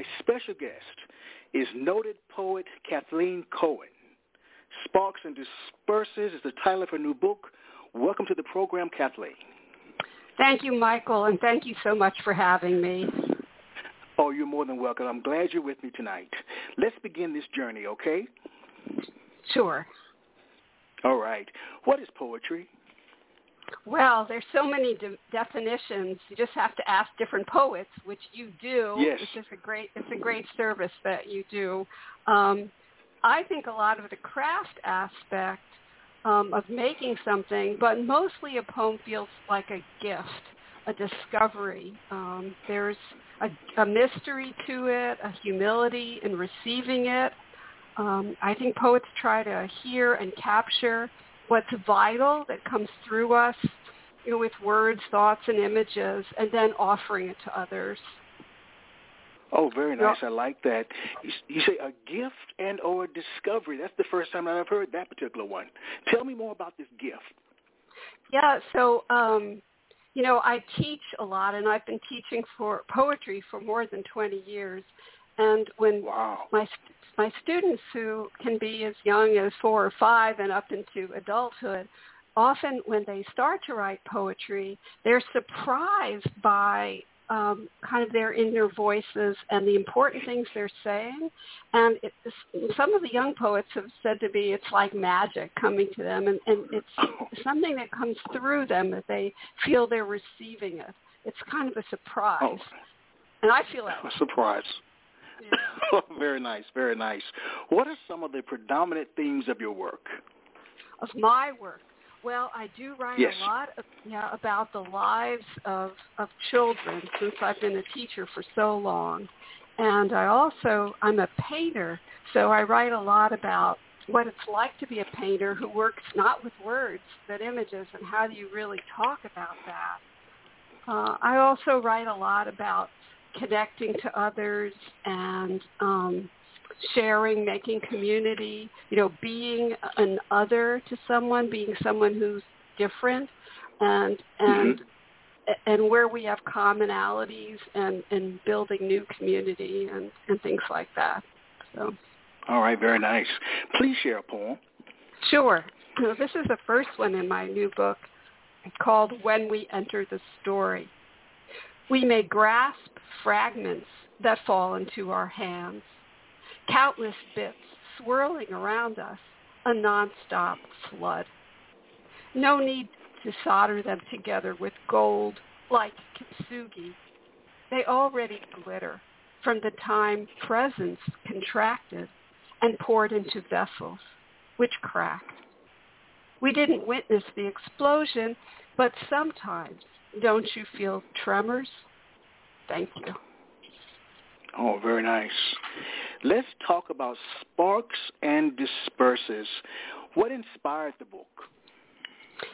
My special guest is noted poet Cathleen Cohen. Sparks and Disperses is the title of her new book. Welcome to the program, Cathleen. Thank you, Michael, and thank you so much for having me. Oh, you're more than welcome. I'm glad you're with me tonight. Let's begin this journey, okay? Sure. All right. What is poetry? Well, there's so many de- definitions. You just have to ask different poets, which you do. Yes. Which is a great. It's a great service that you do. Um, I think a lot of the craft aspect um, of making something, but mostly a poem feels like a gift, a discovery. Um, there's a, a mystery to it, a humility in receiving it. Um, I think poets try to hear and capture what's vital that comes through us you know, with words, thoughts, and images, and then offering it to others. Oh, very nice. I like that. You, you say a gift and or a discovery. That's the first time that I've heard that particular one. Tell me more about this gift. Yeah, so um, you know, I teach a lot, and I've been teaching for poetry for more than 20 years. And when Wow. my my students who can be as young as four or five and up into adulthood, often when they start to write poetry, they're surprised by um, kind of their inner voices and the important things they're saying. And it, some of the young poets have said to me, it's like magic coming to them, and, and it's something that comes through them that they feel they're receiving it. It's kind of a surprise, Oh, and I feel that. a surprise. Very nice, very nice. What are some of the predominant themes of your work? of my work. Well, I do write Yes. a lot of, yeah, about the lives of, of children since I've been a teacher for so long. And I also, I'm a painter, so I write a lot about what it's like to be a painter who works not with words, but images, and how do you really talk about that. Uh, I also write a lot about connecting to others and um, sharing, making community, you know, being an other to someone, being someone who's different and and and where we have commonalities and, and building new community and, and things like that. So All right, very nice. Please share a poem. sure. So this is the first one in my new book called When We Enter the Story. We may grasp fragments that fall into our hands, countless bits swirling around us, a nonstop flood. No need to solder them together with gold like kintsugi. They already glitter from the time presence contracted and poured into vessels, which cracked. We didn't witness the explosion, but sometimes don't you feel tremors? Thank you. Oh, very nice. Let's talk about Sparks and Disperses. What inspired the book?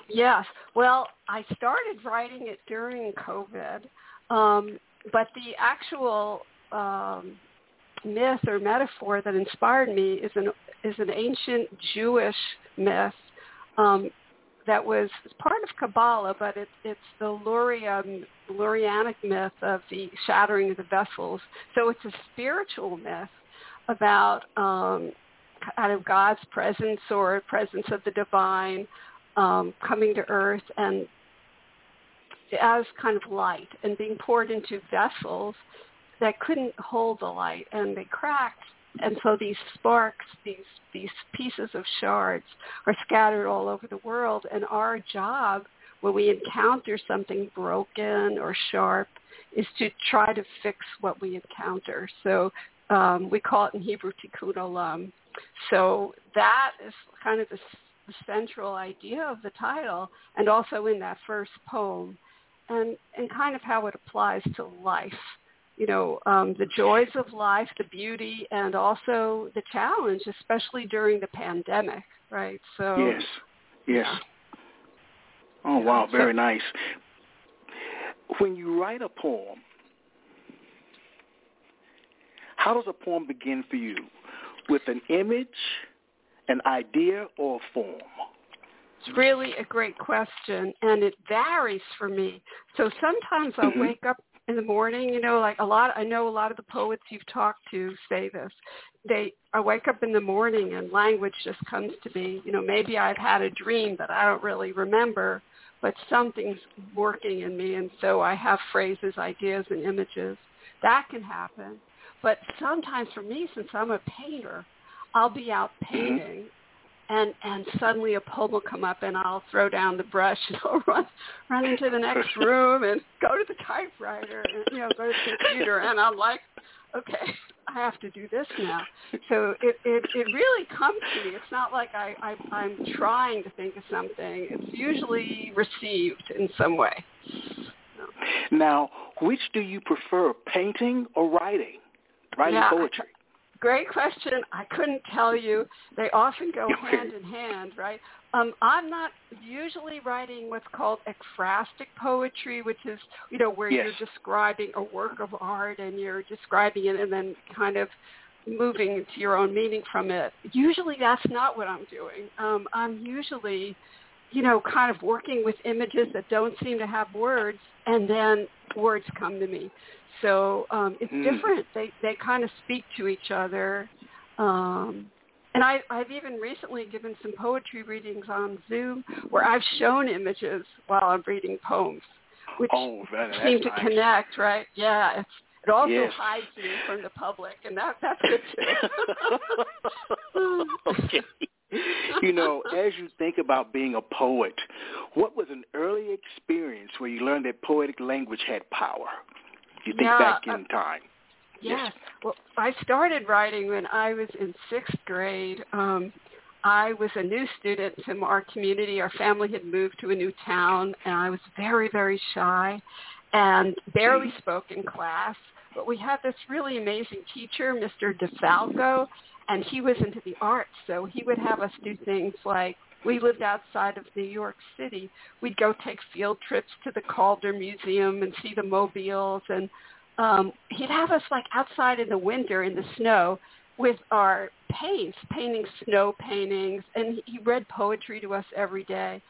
Yes. Well, I started writing it during COVID, um, but the actual um, myth or metaphor that inspired me is an is an ancient Jewish myth um, that was part of Kabbalah, but it, it's the Luria, Lurianic myth of the shattering of the vessels. So it's a spiritual myth about um, kind of God's presence or presence of the divine um, coming to earth and as kind of light and being poured into vessels that couldn't hold the light and they cracked and so these sparks these these pieces of shards are scattered all over the world and our job when we encounter something broken or sharp is to try to fix what we encounter so um, we call it in Hebrew tikkun olam. So that is kind of the, the central idea of the title, and also in that first poem, and and kind of how it applies to life. You know, um, the joys of life, the beauty, and also the challenge, especially during the pandemic, right? So yes, yes. Yeah. Oh wow, very nice. When you write a poem, how does a poem begin for you? With an image, an idea, or a form? It's really a great question, and it varies for me. So sometimes I'll mm-hmm. wake up in the morning, you know, like a lot, I know a lot of the poets you've talked to say this. They, I wake up in the morning and language just comes to me. You know, maybe I've had a dream that I don't really remember, but something's working in me, and so I have phrases, ideas, and images. That can happen. But sometimes for me, since I'm a painter, I'll be out mm-hmm. painting and and suddenly a poem will come up and I'll throw down the brush and I'll run run into the next room and go to the typewriter and you know go to the computer and I'm like, okay, I have to do this now. So it it it really comes to me. It's not like I, I I'm trying to think of something. It's usually received in some way. Now, which do you prefer, painting or writing? Writing yeah, poetry. Great question. I couldn't tell you. They often go hand in hand, right? Um, I'm not usually writing what's called ekphrastic poetry, which is, you know, where yes. you're describing a work of art and you're describing it and then kind of moving to your own meaning from it. Usually that's not what I'm doing. Um, I'm usually, you know, kind of working with images that don't seem to have words and then words come to me. So um, it's mm. different. They they kind of speak to each other. Um, and I, I've even recently given some poetry readings on Zoom where I've shown images while I'm reading poems, which oh, that, seem to nice. connect, right? Yeah, it's, it also yes. hides me from the public, and that that's good too. okay. You know, as you think about being a poet, what was an early experience where you learned that poetic language had power? You think yeah, back in uh, time? Yes. yes. Well, I started writing when I was in sixth grade. Um, I was a new student from our community. Our family had moved to a new town, and I was very, very shy and barely mm-hmm. spoke in class. But we had this really amazing teacher, Mr. DeFalco, and he was into the arts. So he would have us do things like we lived outside of New York City. We'd go take field trips to the Calder Museum and see the mobiles, and um, he'd have us like outside in the winter in the snow with our paints, painting snow paintings, and he read poetry to us every day.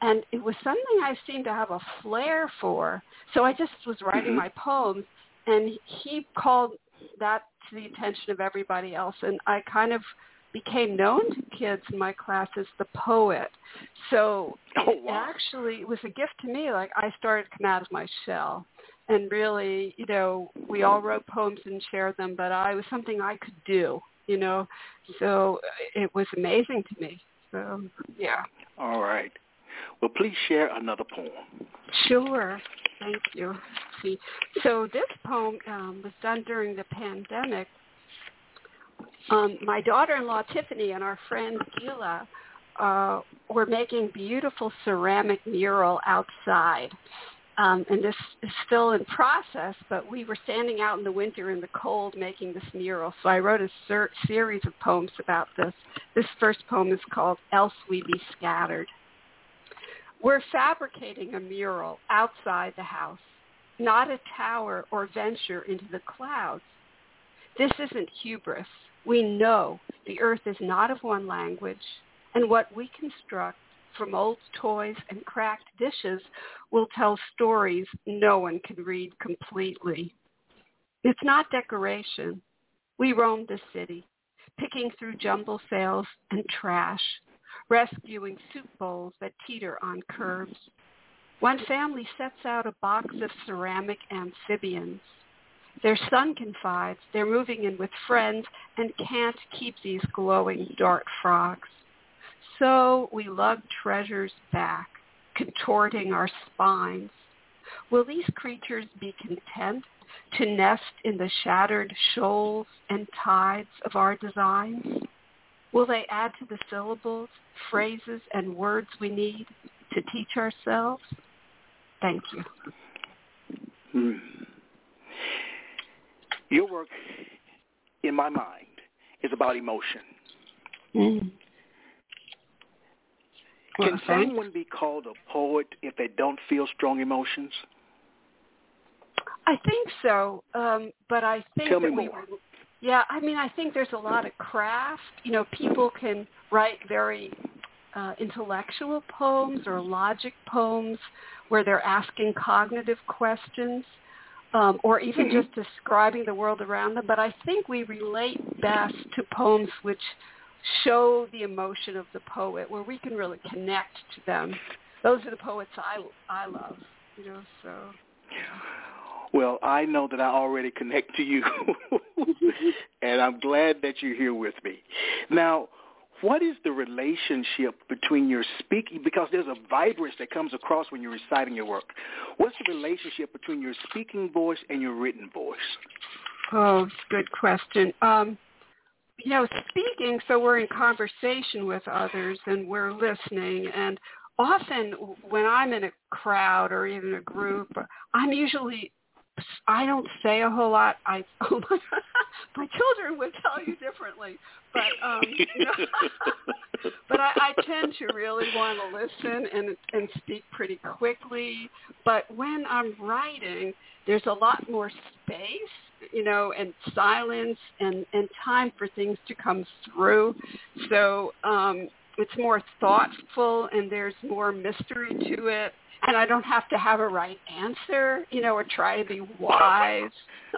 And it was something I seemed to have a flair for. So I just was writing mm-hmm. my poems, and he called that to the attention of everybody else, and I kind of became known to kids in my class as the poet. So oh, wow. it actually it was a gift to me. Like I started to come out of my shell. And really, you know, we all wrote poems and shared them, but I was something I could do, you know. So it was amazing to me. So yeah. All right. Well, please share another poem. Sure. Thank you. See, so this poem um, was done during the pandemic um, my daughter-in-law Tiffany and our friend Gila uh, were making beautiful ceramic mural outside. Um, and this is still in process, but we were standing out in the winter in the cold making this mural. So I wrote a ser- series of poems about this. This first poem is called Else We Be Scattered. We're fabricating a mural outside the house, not a tower or venture into the clouds. This isn't hubris. We know the earth is not of one language, and what we construct from old toys and cracked dishes will tell stories no one can read completely. It's not decoration. We roam the city, picking through jumble sales and trash, rescuing soup bowls that teeter on curbs. One family sets out a box of ceramic amphibians. Their son confides they're moving in with friends and can't keep these glowing dark frogs. So we lug treasures back, contorting our spines. Will these creatures be content to nest in the shattered shoals and tides of our designs? Will they add to the syllables, phrases, and words we need to teach ourselves? Thank you. Hmm. Your work, in my mind, is about emotion. Mm. Can thanks. someone be called a poet if they don't feel strong emotions? I think so, um, but I think Tell me that we more. Yeah, I mean, I think there's a lot of craft. You know, people can write very uh, intellectual poems or logic poems where they're asking cognitive questions um, or even Mhm. just describing the world around them. But I think we relate best to poems which show the emotion of the poet, where we can really connect to them. Those are the poets I I love. You know, so Well, I know that I already connect to you, and I'm glad that you're here with me. Now, what is the relationship between your speaking, because there's a vibrance that comes across when you're reciting your work. What's the relationship between your speaking voice and your written voice? Oh, good question. Um, you know, speaking, so we're in conversation with others and we're listening. And often when I'm in a crowd or even a group, I'm usually, I don't say a whole lot. I, oh my, my children would tell you differently. But, um, you know, but I, I tend to really want to listen and, and speak pretty quickly. But when I'm writing, there's a lot more space, you know, and silence and, and time for things to come through. So um, it's more thoughtful and there's more mystery to it. And I don't have to have a right answer, you know, or try to be wise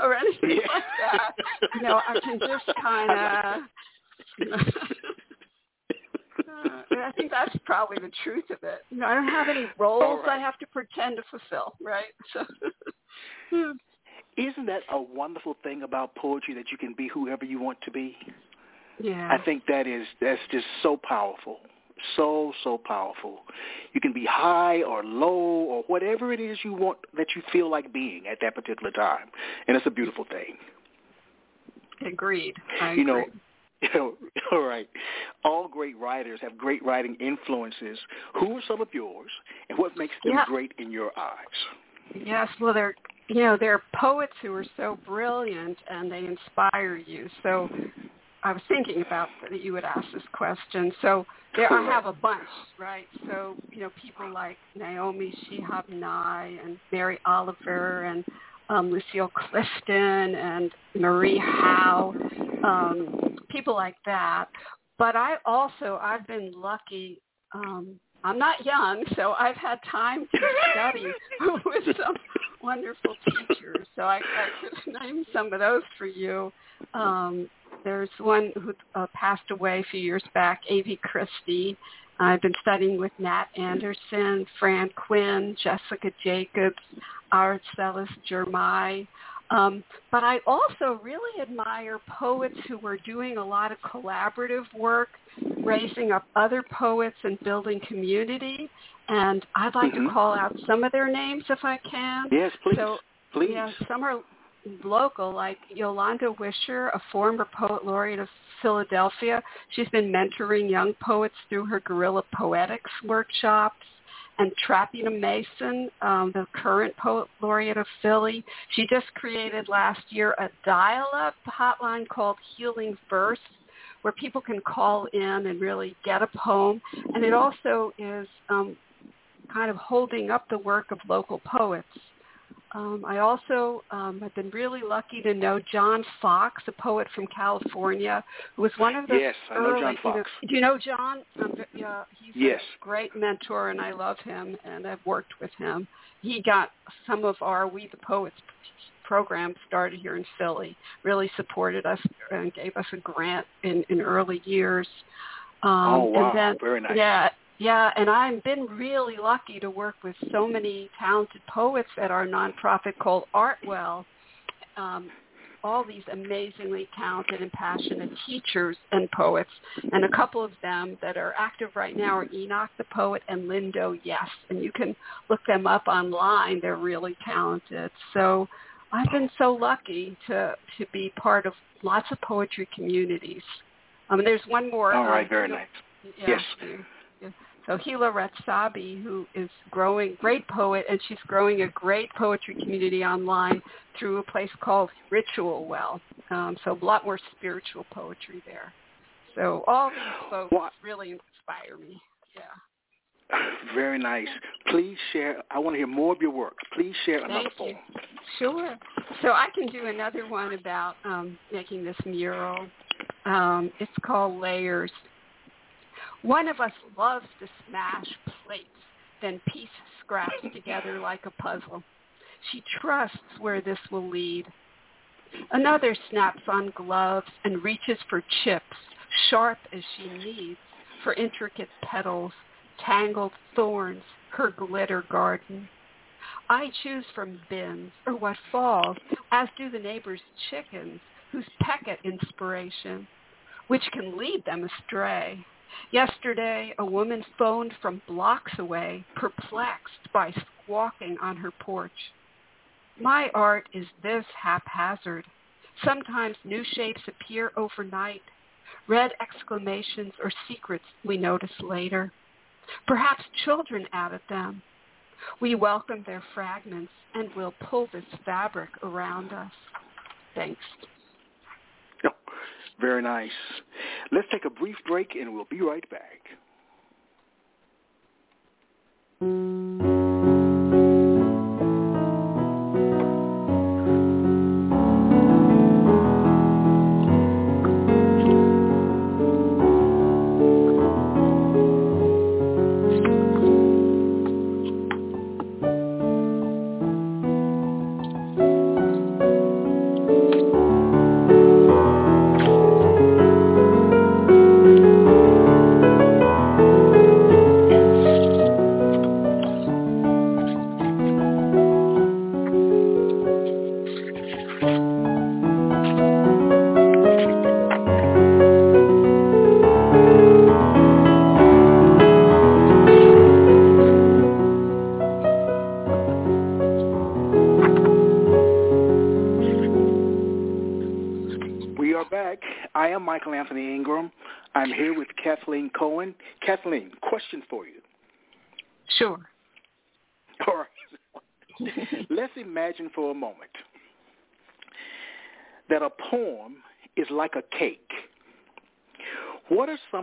or anything like that. You know, I can just kind of. Uh, I think that's probably the truth of it. You know, I don't have any roles right. I have to pretend to fulfill, right? So, hmm. Isn't that a wonderful thing about poetry that you can be whoever you want to be? yeah. I think that is that's just so powerful. So, so powerful. You can be high or low or whatever it is you want that you feel like being at that particular time. And it's a beautiful thing. Agreed. I you know, agree. you know, all right. All great writers have great writing influences. Who are some of yours, and what makes them Yeah. great in your eyes? Yes, well, they're you know they're poets who are so brilliant and they inspire you. So I was thinking about that you would ask this question. So there I have a bunch, right? So you know people like Naomi Shihab Nye and Mary Oliver and um, Lucille Clifton and Marie Howe, um, people like that. But I also I've been lucky. Um, I'm not young, so I've had time to study with some wonderful teachers. So I, I could name some of those for you. Um, there's one who uh, passed away a few years back, A.V. Christie. I've been studying with Nat Anderson, Fran Quinn, Jessica Jacobs, Aracelis Girmay. Um, but I also really admire poets who were doing a lot of collaborative work, raising up other poets and building community. And I'd like Mhm. to call out some of their names if I can. Yes, please. So please. yeah, some are local, like Yolanda Wisher, a former poet laureate of Philadelphia. She's been mentoring young poets through her guerrilla poetics workshops. And Trapeta Mayson, um, the current poet laureate of Philly, she just created last year a dial-up hotline called Healing Verse, where people can call in and really get a poem. And it also is um, kind of holding up the work of local poets. Um, I also um, have been really lucky to know John Fox, a poet from California, who was one of the Yes, I know early. John You know, Fox. do you know John? Um, yeah, he's Yes. a great mentor, and I love him, and I've worked with him. He got some of our We the Poets program started here in Philly. Really supported us and gave us a grant in in early years. Um, oh wow, And then, very nice. yeah, yeah, and I've been really lucky to work with so many talented poets at our nonprofit called ArtWell. Um, all these amazingly talented and passionate teachers and poets, and a couple of them that are active right now are Enoch the poet and Lindo Yes, and you can look them up online. They're really talented. So I've been so lucky to to be part of lots of poetry communities. Um, there's one more. All right, um, very nice. yeah, Yes. So Hila Ratzabi, who is growing, great poet, and she's growing a great poetry community online through a place called Ritualwell. Um, so a lot more spiritual poetry there. So all these folks well, really inspire me. Yeah. Very nice. Please share. I want to hear more of your work. Please share Thank another poem. Sure. So I can do another one about um, making this mural. Um, it's called Layers. One of us loves to smash plates, then piece scraps together like a puzzle. She trusts where this will lead. Another snaps on gloves and reaches for chips, sharp as she needs, for intricate petals, tangled thorns, her glitter garden. I choose from bins or what falls, as do the neighbor's chickens, whose peck at inspiration, which can lead them astray. Yesterday, a woman phoned from blocks away, perplexed by squawking on her porch. My art is this haphazard. Sometimes new shapes appear overnight, red exclamations or secrets we notice later. Perhaps children added them. We welcome their fragments and will pull this fabric around us. Thanks. Very nice. Let's take a brief break and we'll be right back.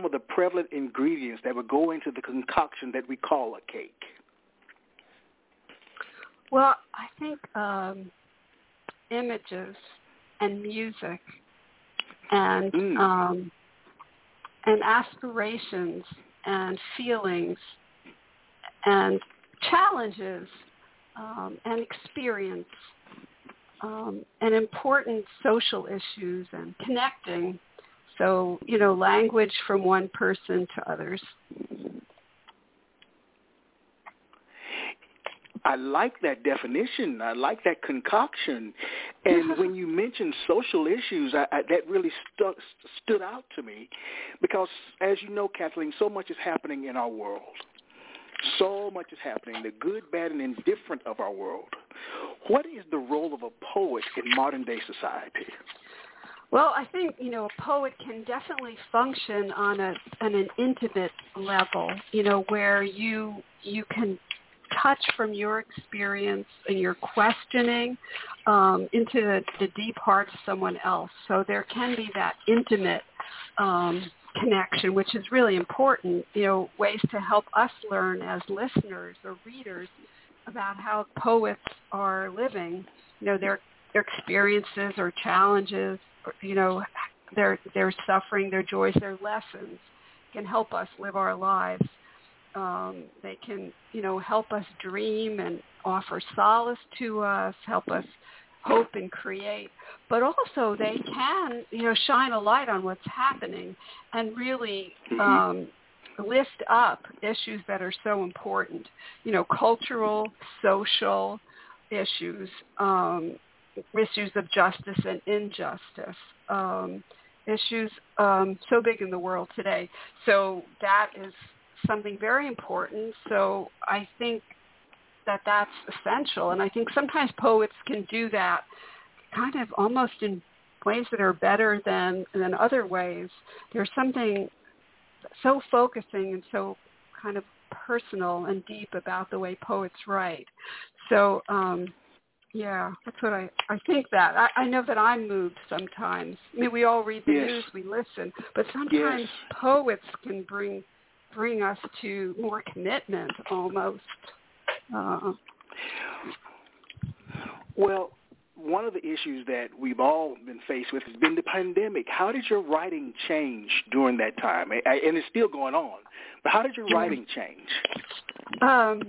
Some of the prevalent ingredients that would go into the concoction that we call a cake? Well, I think um, images and music and mm. um, and aspirations and feelings and challenges um, and experience um, and important social issues and connecting. So, you know, language from one person to others. I like that definition. I like that concoction. And when you mentioned social issues, I, I, that really stuck, stood out to me because, as you know, Cathleen, so much is happening in our world. So much is happening, the good, bad, and indifferent of our world. What is the role of a poet in modern day society? Well, I think you know a poet can definitely function on a on an intimate level. You know where you you can touch from your experience and your questioning um, into the, the deep heart of someone else. So there can be that intimate um, connection, which is really important. You know, ways to help us learn as listeners or readers about how poets are living. You know, their their experiences or challenges, you know, their their suffering, their joys, their lessons can help us live our lives um, they can, you know, help us dream and offer solace to us, help us hope and create. But also they can, you know, shine a light on what's happening and really mm-hmm. um, lift up issues that are so important. You know, cultural, social issues, um, issues of justice and injustice. Um, issues um, so big in the world today. So that is something very important. So I think that that's essential. And I think sometimes poets can do that kind of almost in ways that are better than than other ways. There's something so focusing and so kind of personal and deep about the way poets write. So um, yeah, that's what I I think that I, I know that I'm moved sometimes. I mean, we all read the Yes. news, we listen, but sometimes Yes. poets can bring bring us to more commitment almost. Uh, Well, one of the issues that we've all been faced with has been the pandemic. How did your writing change during that time? I- I- And it's still going on. But how did your writing change? um,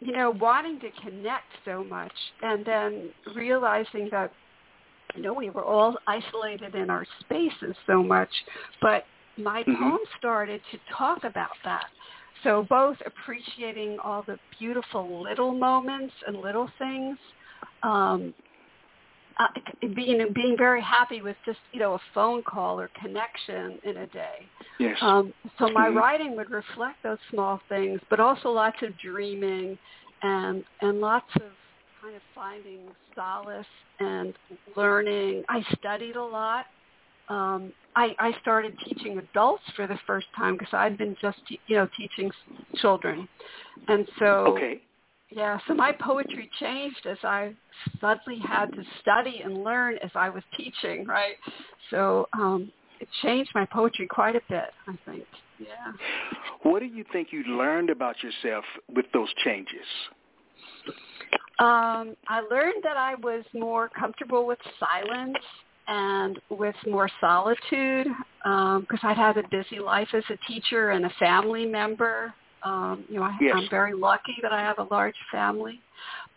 you know, wanting to connect so much, and then realizing that, you know, we were all isolated in our spaces so much, but my Mhm. poem started to talk about that. So both appreciating all the beautiful little moments and little things, um, uh, being being very happy with just you know a phone call or connection in a day. Yes. Um, so my Mhm. writing would reflect those small things, but also lots of dreaming and and lots of kind of finding solace and learning. I studied a lot. Um, I, I started teaching adults for the first time because I'd been just you know teaching children, and so okay. Yeah, so my poetry changed as I suddenly had to study and learn as I was teaching, right? So um, it changed my poetry quite a bit, I think. Yeah. What do you think you learned about yourself with those changes? Um, I learned that I was more comfortable with silence and with more solitude because I'd had a busy life as a teacher and a family member. Um, you know, I, Yes. I'm very lucky that I have a large family,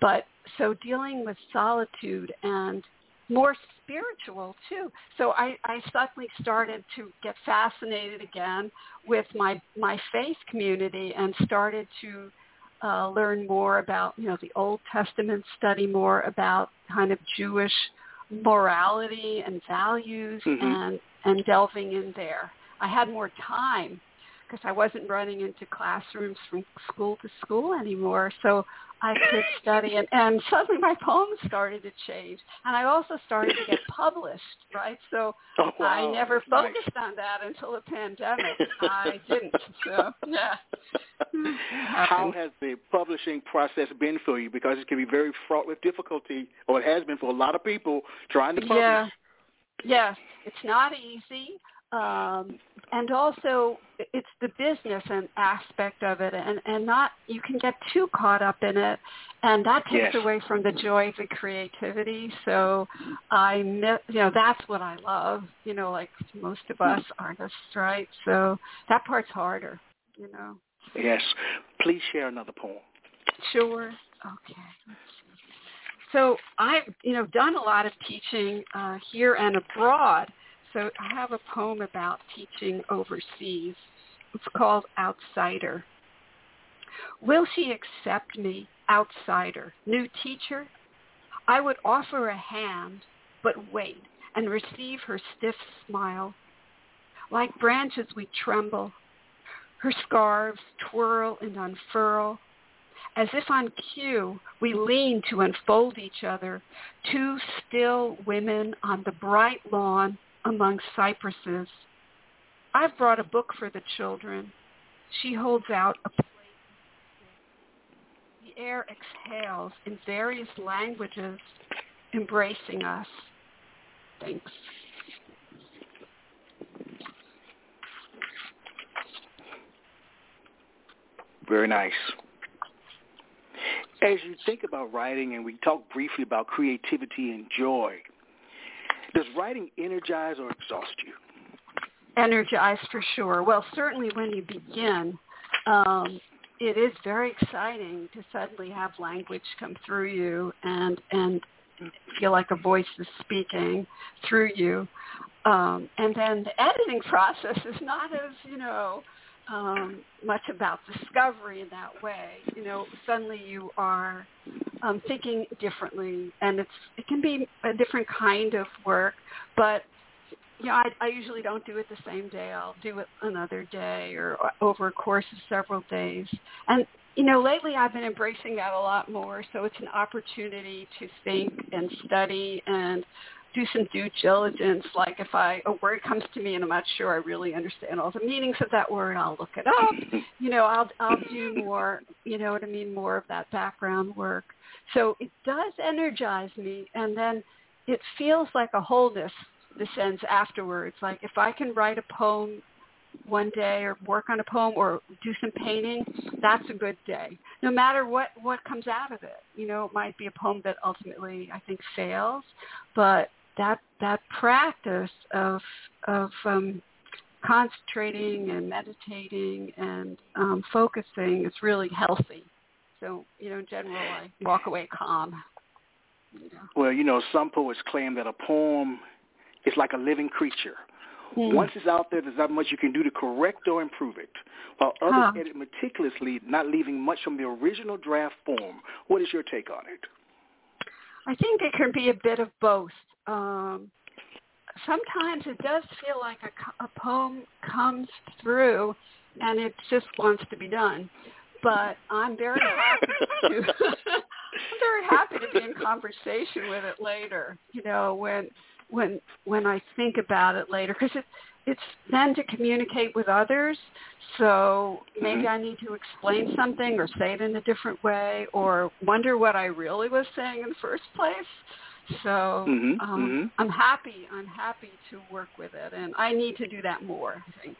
but so dealing with solitude and more spiritual too. So I, I suddenly started to get fascinated again with my my faith community and started to uh, learn more about you know the Old Testament, study more about kind of Jewish morality and values, Mhm. and and delving in there. I had more time because I wasn't running into classrooms from school to school anymore, so I could study and, and suddenly my poems started to change and I also started to get published, right? So Oh, I never focused on that until the pandemic. I didn't. So yeah. How has the publishing process been for you? Because it can be very fraught with difficulty, or it has been for a lot of people trying to publish. Yeah. Yes, it's not easy. Um, and also it's the business and aspect of it and, and not you can get too caught up in it and that takes Yes. away from the joy of the creativity. So I you know, that's what I love, you know, like most of us artists, right? So that part's harder, you know. Yes. Please share another poem. Sure. Okay. So I've, you know, done a lot of teaching uh, here and abroad. So I have a poem about teaching overseas. It's called Outsider. Will she accept me, outsider, new teacher? I would offer a hand, but wait and receive her stiff smile. Like branches we tremble. Her scarves twirl and unfurl. As if on cue, we lean to unfold each other, two still women on the bright lawn among cypresses. I've brought a book for the children. She holds out a plate. The air exhales in various languages, embracing us. Thanks. Very nice. As you think about writing, and we talked briefly about creativity and joy, does writing energize or exhaust you? energized for sure. Well, certainly when you begin, um, it is very exciting to suddenly have language come through you and and feel like a voice is speaking through you. Um, and then the editing process is not as you know um, much about discovery in that way. You know, suddenly you are um, thinking differently, and it's it can be a different kind of work, but you know, I, I usually don't do it the same day. I'll do it another day or over a course of several days. And you know, lately I've been embracing that a lot more. So it's an opportunity to think and study and do some due diligence. Like if I a word comes to me and I'm not sure I really understand all the meanings of that word, I'll look it up. You know, I'll I'll do more. You know what I mean? More of that background work. So it does energize me, and then it feels like a wholeness descends afterwards. Like if I can write a poem one day or work on a poem or do some painting, that's a good day. No matter what what comes out of it. You know, it might be a poem that ultimately I think fails, but that that practice of of um concentrating and meditating and um focusing is really healthy. So, you know, in general I walk away calm. You know. Well, you know, some poets claim that a poem is like a living creature Mm. Once it's out there, there's not much you can do to correct or improve it, while others huh. edit meticulously, not leaving much from the original draft form. What is your take on it? I think it can be a bit of both. Um, sometimes it does feel like a, a poem comes through and it just wants to be done. But I'm very happy to I'm very happy to be in conversation with it later. You know, when when when I think about it later because it it's then to communicate with others. So maybe mm-hmm. I need to explain something or say it in a different way or wonder what I really was saying in the first place. So mm-hmm. Um, mm-hmm. I'm happy. I'm happy to work with it, and I need to do that more. I think.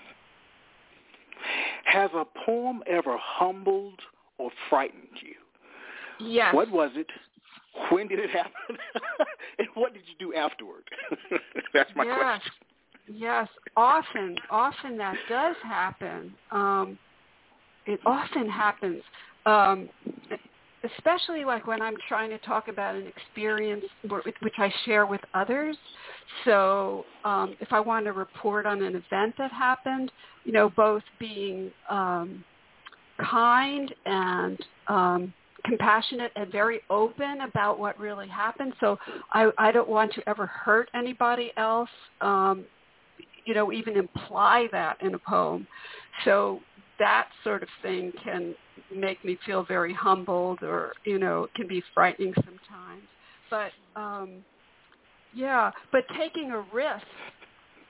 Has a poem ever humbled or frightened you? Yes. What was it? When did it happen? and what did you do afterward? That's my yes. question. Yes, often, often that does happen. Um, it often happens, um, especially like when I'm trying to talk about an experience which I share with others. So um, if I want to report on an event that happened, you know, both being um, kind and um, compassionate and very open about what really happened. So I, I don't want to ever hurt anybody else, um, you know, even imply that in a poem. So that sort of thing can make me feel very humbled or, you know, can be frightening sometimes. But um, yeah, but taking a risk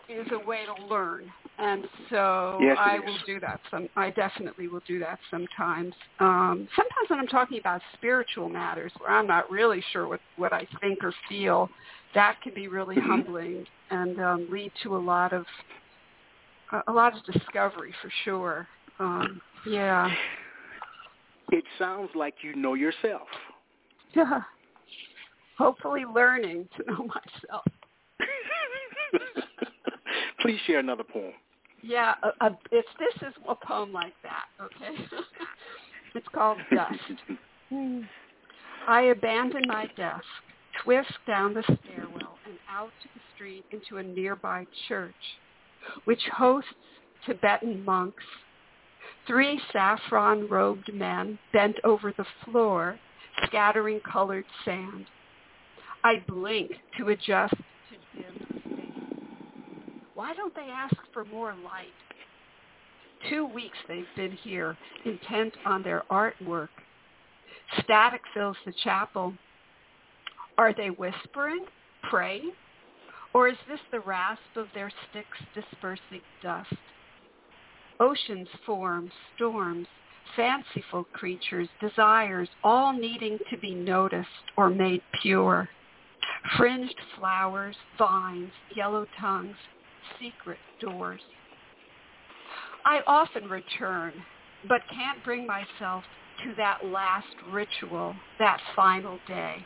is a way to learn and so yes, I will do that. Some I definitely will do that sometimes. Um, sometimes when I'm talking about spiritual matters, where I'm not really sure what what I think or feel, that can be really mm-hmm. humbling and um, lead to a lot of a lot of discovery for sure. Um, yeah. It sounds like you know yourself. Yeah. Hopefully, learning to know myself. Please share another poem. Yeah, a, it's this is a poem like that. Okay, it's called Dust. I abandon my desk, twist down the stairwell, and out to the street into a nearby church, which hosts Tibetan monks. Three saffron-robed men bent over the floor, scattering colored sand. I blink to adjust to dim why don't they ask for more light? Two weeks they've been here, intent on their artwork. Static fills the chapel. Are they whispering, praying? Or is this the rasp of their sticks dispersing dust? Oceans form, storms, fanciful creatures, desires, all needing to be noticed or made pure. Fringed flowers, vines, yellow tongues, secret doors. I often return, but can't bring myself to that last ritual, that final day.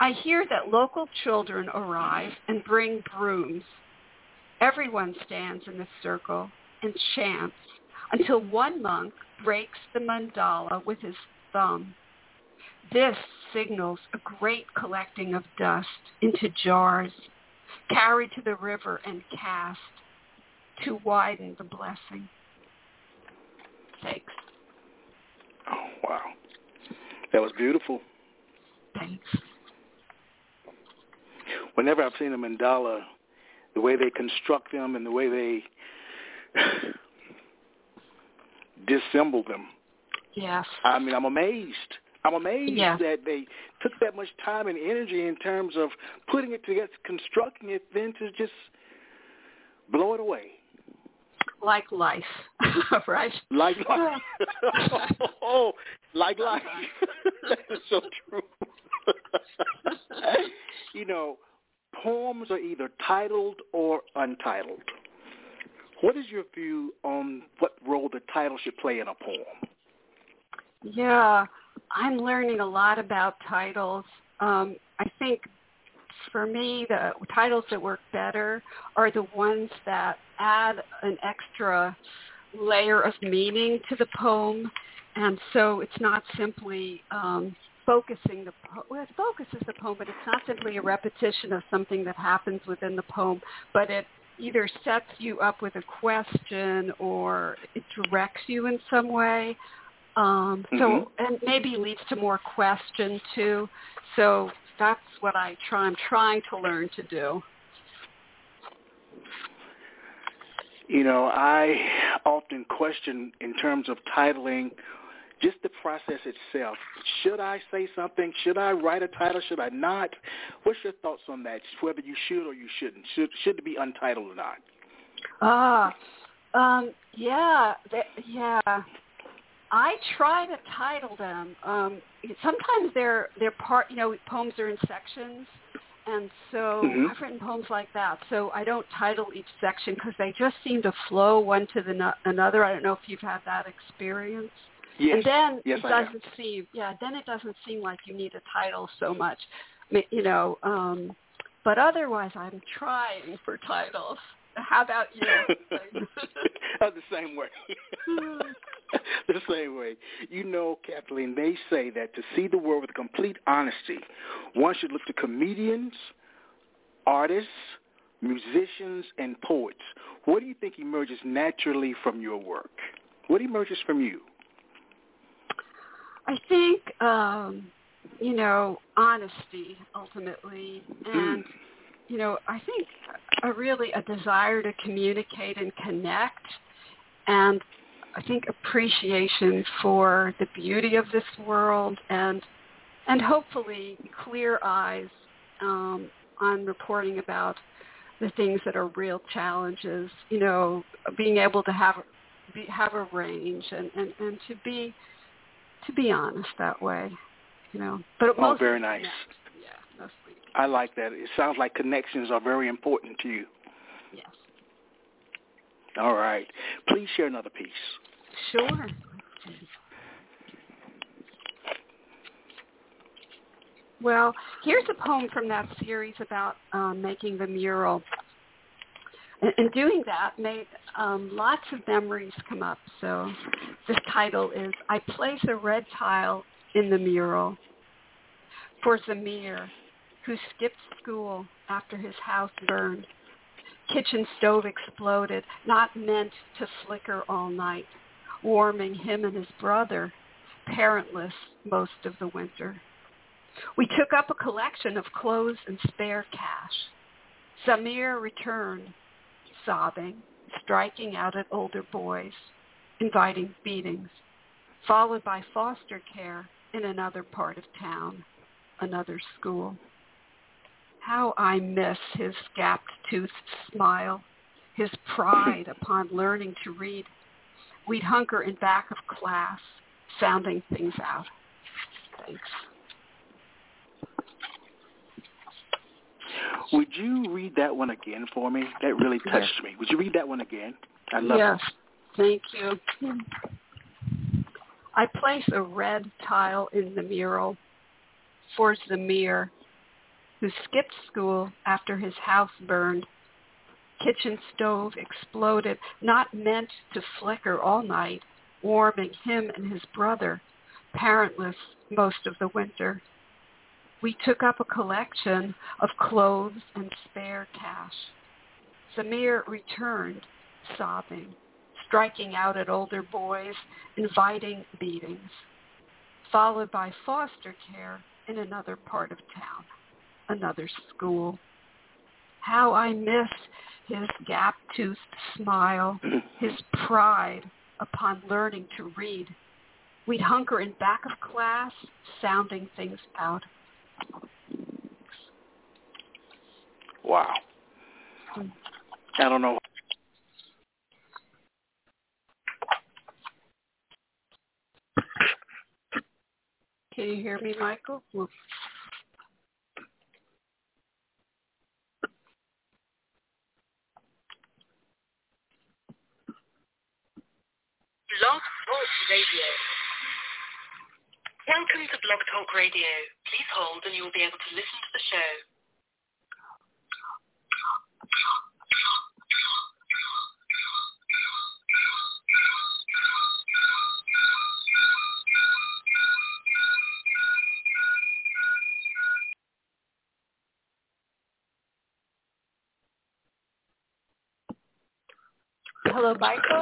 I hear that local children arrive and bring brooms. Everyone stands in a circle and chants until one monk breaks the mandala with his thumb. This signals a great collecting of dust into jars carried to the river and cast to widen the blessing. Thanks. Oh, wow. That was beautiful. Thanks. Whenever I've seen a mandala, the way they construct them and the way they disassemble them. Yes. I mean, I'm amazed. I'm amazed Yeah. that they took that much time and energy in terms of putting it together, constructing it, then to just blow it away. Like life, right? Like life. oh, like life. that is so true. you know, poems are either titled or untitled. What is your view on what role the title should play in a poem? Yeah, I'm learning a lot about titles. Um, I think for me, the titles that work better are the ones that add an extra layer of meaning to the poem, and so it's not simply um, focusing the po- well, it focuses the poem, but it's not simply a repetition of something that happens within the poem, but it either sets you up with a question or it directs you in some way. Um, so Mhm. and maybe leads to more question too. So that's what I try. I'm trying to learn to do. You know, I often question in terms of titling just the process itself. Should I say something? Should I write a title? Should I not? What's your thoughts on that? Whether you should or you shouldn't? Should should it be untitled or not? Ah, um, yeah, th- yeah. I try to title them. Um, sometimes they're they're part. You know, poems are in sections, and so Mhm. I've written poems like that. So I don't title each section because they just seem to flow one to the no- another. I don't know if you've had that experience. Yes. And then yes, it doesn't seem, yeah, then it doesn't seem like you need a title so much, you know. Um, but otherwise, I'm trying for titles. How about you? Uh, the same way. the same way. You know, Cathleen, they say that to see the world with complete honesty, one should look to comedians, artists, musicians, and poets. What do you think emerges naturally from your work? What emerges from you? I think, um, you know, honesty ultimately, and you know, I think a really a desire to communicate and connect, and I think appreciation for the beauty of this world, and and hopefully clear eyes um, on reporting about the things that are real challenges. You know, being able to have be, have a range and, and, and to be to be honest that way, you know. But Oh, mostly very nice. Yeah, mostly. I like that. It sounds like connections are very important to you. Yes. All right. Please share another piece. Sure. Well, here's a poem from that series about um, making the mural. And, and doing that made um, lots of memories come up. So this title is I Place a Red Tile in the Mural for Zamir, who skipped school after his house burned. Kitchen stove exploded, not meant to flicker all night, warming him and his brother, parentless most of the winter. We took up a collection of clothes and spare cash. Zamir returned, sobbing, striking out at older boys, inviting beatings, followed by foster care in another part of town, another school. How I miss his gap-toothed smile, his pride upon learning to read. We'd hunker in back of class, sounding things out. Thanks. Would you read that one again for me? That really touched me. Would you read that one again? I love yes, thank you. I place a red tile in the mural for Zamir, who skipped school after his house burned. Kitchen stove exploded, not meant to flicker all night, warming him and his brother, parentless most of the winter. We took up a collection of clothes and spare cash. Zamir returned, sobbing, striking out at older boys, inviting beatings, followed by foster care in another part of town, another school. How I miss his gap-toothed smile, his pride upon learning to read. we'd hunker in back of class, sounding things out. Wow. Hmm. I don't know. Can you hear me, Michael? Blog Talk Radio. Welcome to Blog Talk Radio. Please hold and you will be able to listen to the show. Michael.